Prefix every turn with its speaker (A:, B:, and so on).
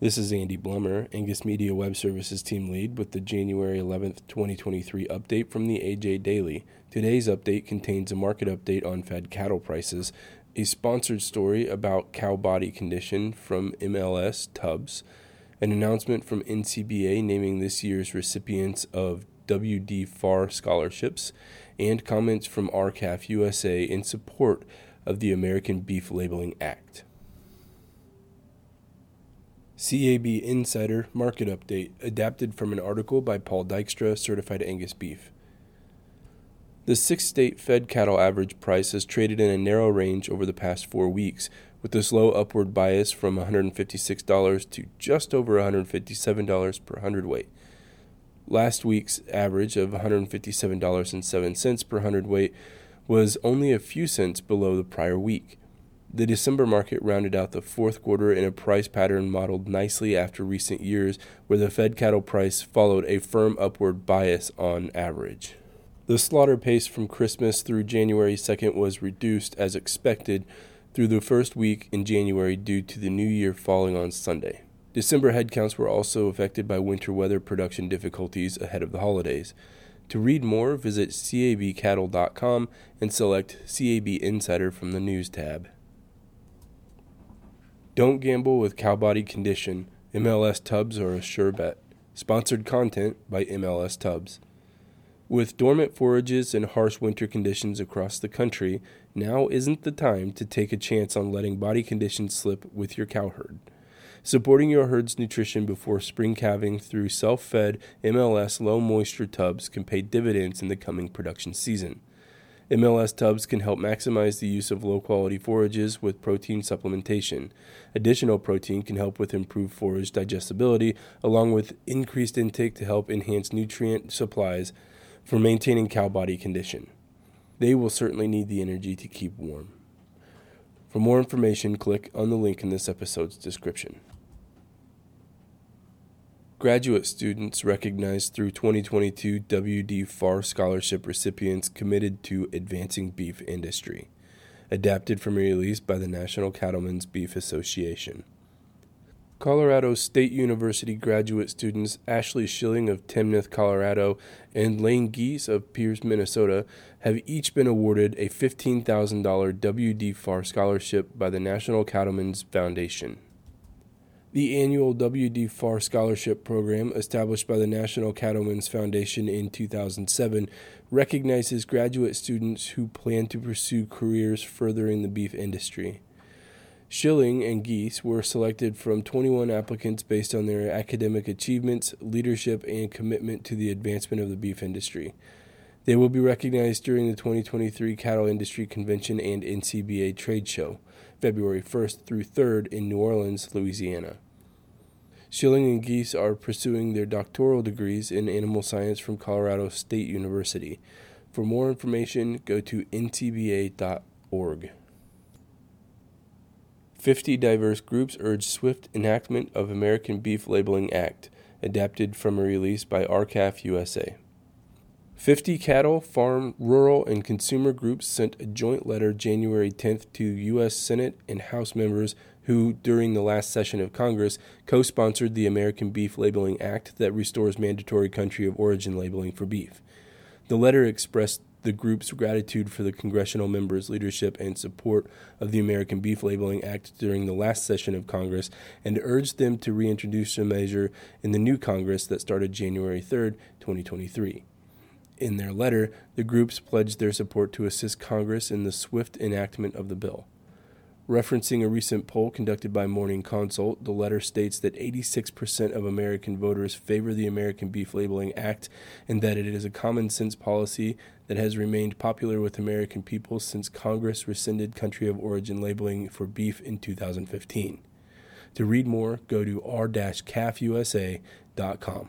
A: This is Andy Blummer, Angus Media Web Services Team Lead, with the January 11th, 2023 update from the AJ Daily. Today's update contains a market update on fed cattle prices, a sponsored story about cow body condition from MLS Tubs, an announcement from NCBA naming this year's recipients of WD Farr scholarships, and comments from R-CALF USA in support of the American Beef Labeling Act. CAB Insider Market Update, adapted from an article by Paul Dykstra, Certified Angus Beef. The six state fed cattle average price has traded in a narrow range over the past four weeks, with a slow upward bias from $156 to just over $157 per hundredweight. Last week's average of $157.07 per hundredweight was only a few cents below the prior week. The December market rounded out the fourth quarter in a price pattern modeled nicely after recent years, where the fed cattle price followed a firm upward bias on average. The slaughter pace from Christmas through January 2nd was reduced as expected through the first week in January due to the new year falling on Sunday. December headcounts were also affected by winter weather production difficulties ahead of the holidays. To read more, visit cabcattle.com and select CAB Insider from the News tab. Don't gamble with cow body condition. MLS tubs are a sure bet. Sponsored content by MLS Tubs. With dormant forages and harsh winter conditions across the country, now isn't the time to take a chance on letting body conditions slip with your cow herd. Supporting your herd's nutrition before spring calving through self fed MLS low moisture tubs can pay dividends in the coming production season. MLS tubs can help maximize the use of low quality forages with protein supplementation. Additional protein can help with improved forage digestibility, along with increased intake to help enhance nutrient supplies for maintaining cow body condition. They will certainly need the energy to keep warm. For more information, click on the link in this episode's description. Graduate students recognized through 2022 WD Farr scholarship recipients committed to advancing beef industry. Adapted from a release by the National Cattlemen's Beef Association. Colorado State University graduate students Ashley Schilling of Timnath, Colorado, and Lane Giess of Pierce, Minnesota, have each been awarded a $15,000 WD Farr scholarship by the National Cattlemen's Foundation. The annual WD Farr Scholarship Program, established by the National Cattlemen's Foundation in 2007, recognizes graduate students who plan to pursue careers furthering the beef industry. Schilling and Giess were selected from 21 applicants based on their academic achievements, leadership, and commitment to the advancement of the beef industry. They will be recognized during the 2023 Cattle Industry Convention and NCBA Trade Show, February 1st through 3rd in New Orleans, Louisiana. Schilling and Giess are pursuing their doctoral degrees in animal science from Colorado State University. For more information, go to ncba.org. 50 diverse groups urge swift enactment of American Beef Labeling Act, adapted from a release by R-CALF USA. 50 cattle, farm, rural, and consumer groups sent a joint letter January 10th to U.S. Senate and House members who, during the last session of Congress, co sponsored the American Beef Labeling Act that restores mandatory country of origin labeling for beef. The letter expressed the group's gratitude for the congressional members' leadership and support of the American Beef Labeling Act during the last session of Congress and urged them to reintroduce the measure in the new Congress that started January 3, 2023. In their letter, the groups pledged their support to assist Congress in the swift enactment of the bill. Referencing a recent poll conducted by Morning Consult, the letter states that 86% of American voters favor the American Beef Labeling Act and that it is a common sense policy that has remained popular with American people since Congress rescinded country of origin labeling for beef in 2015. To read more, go to r-calfusa.com.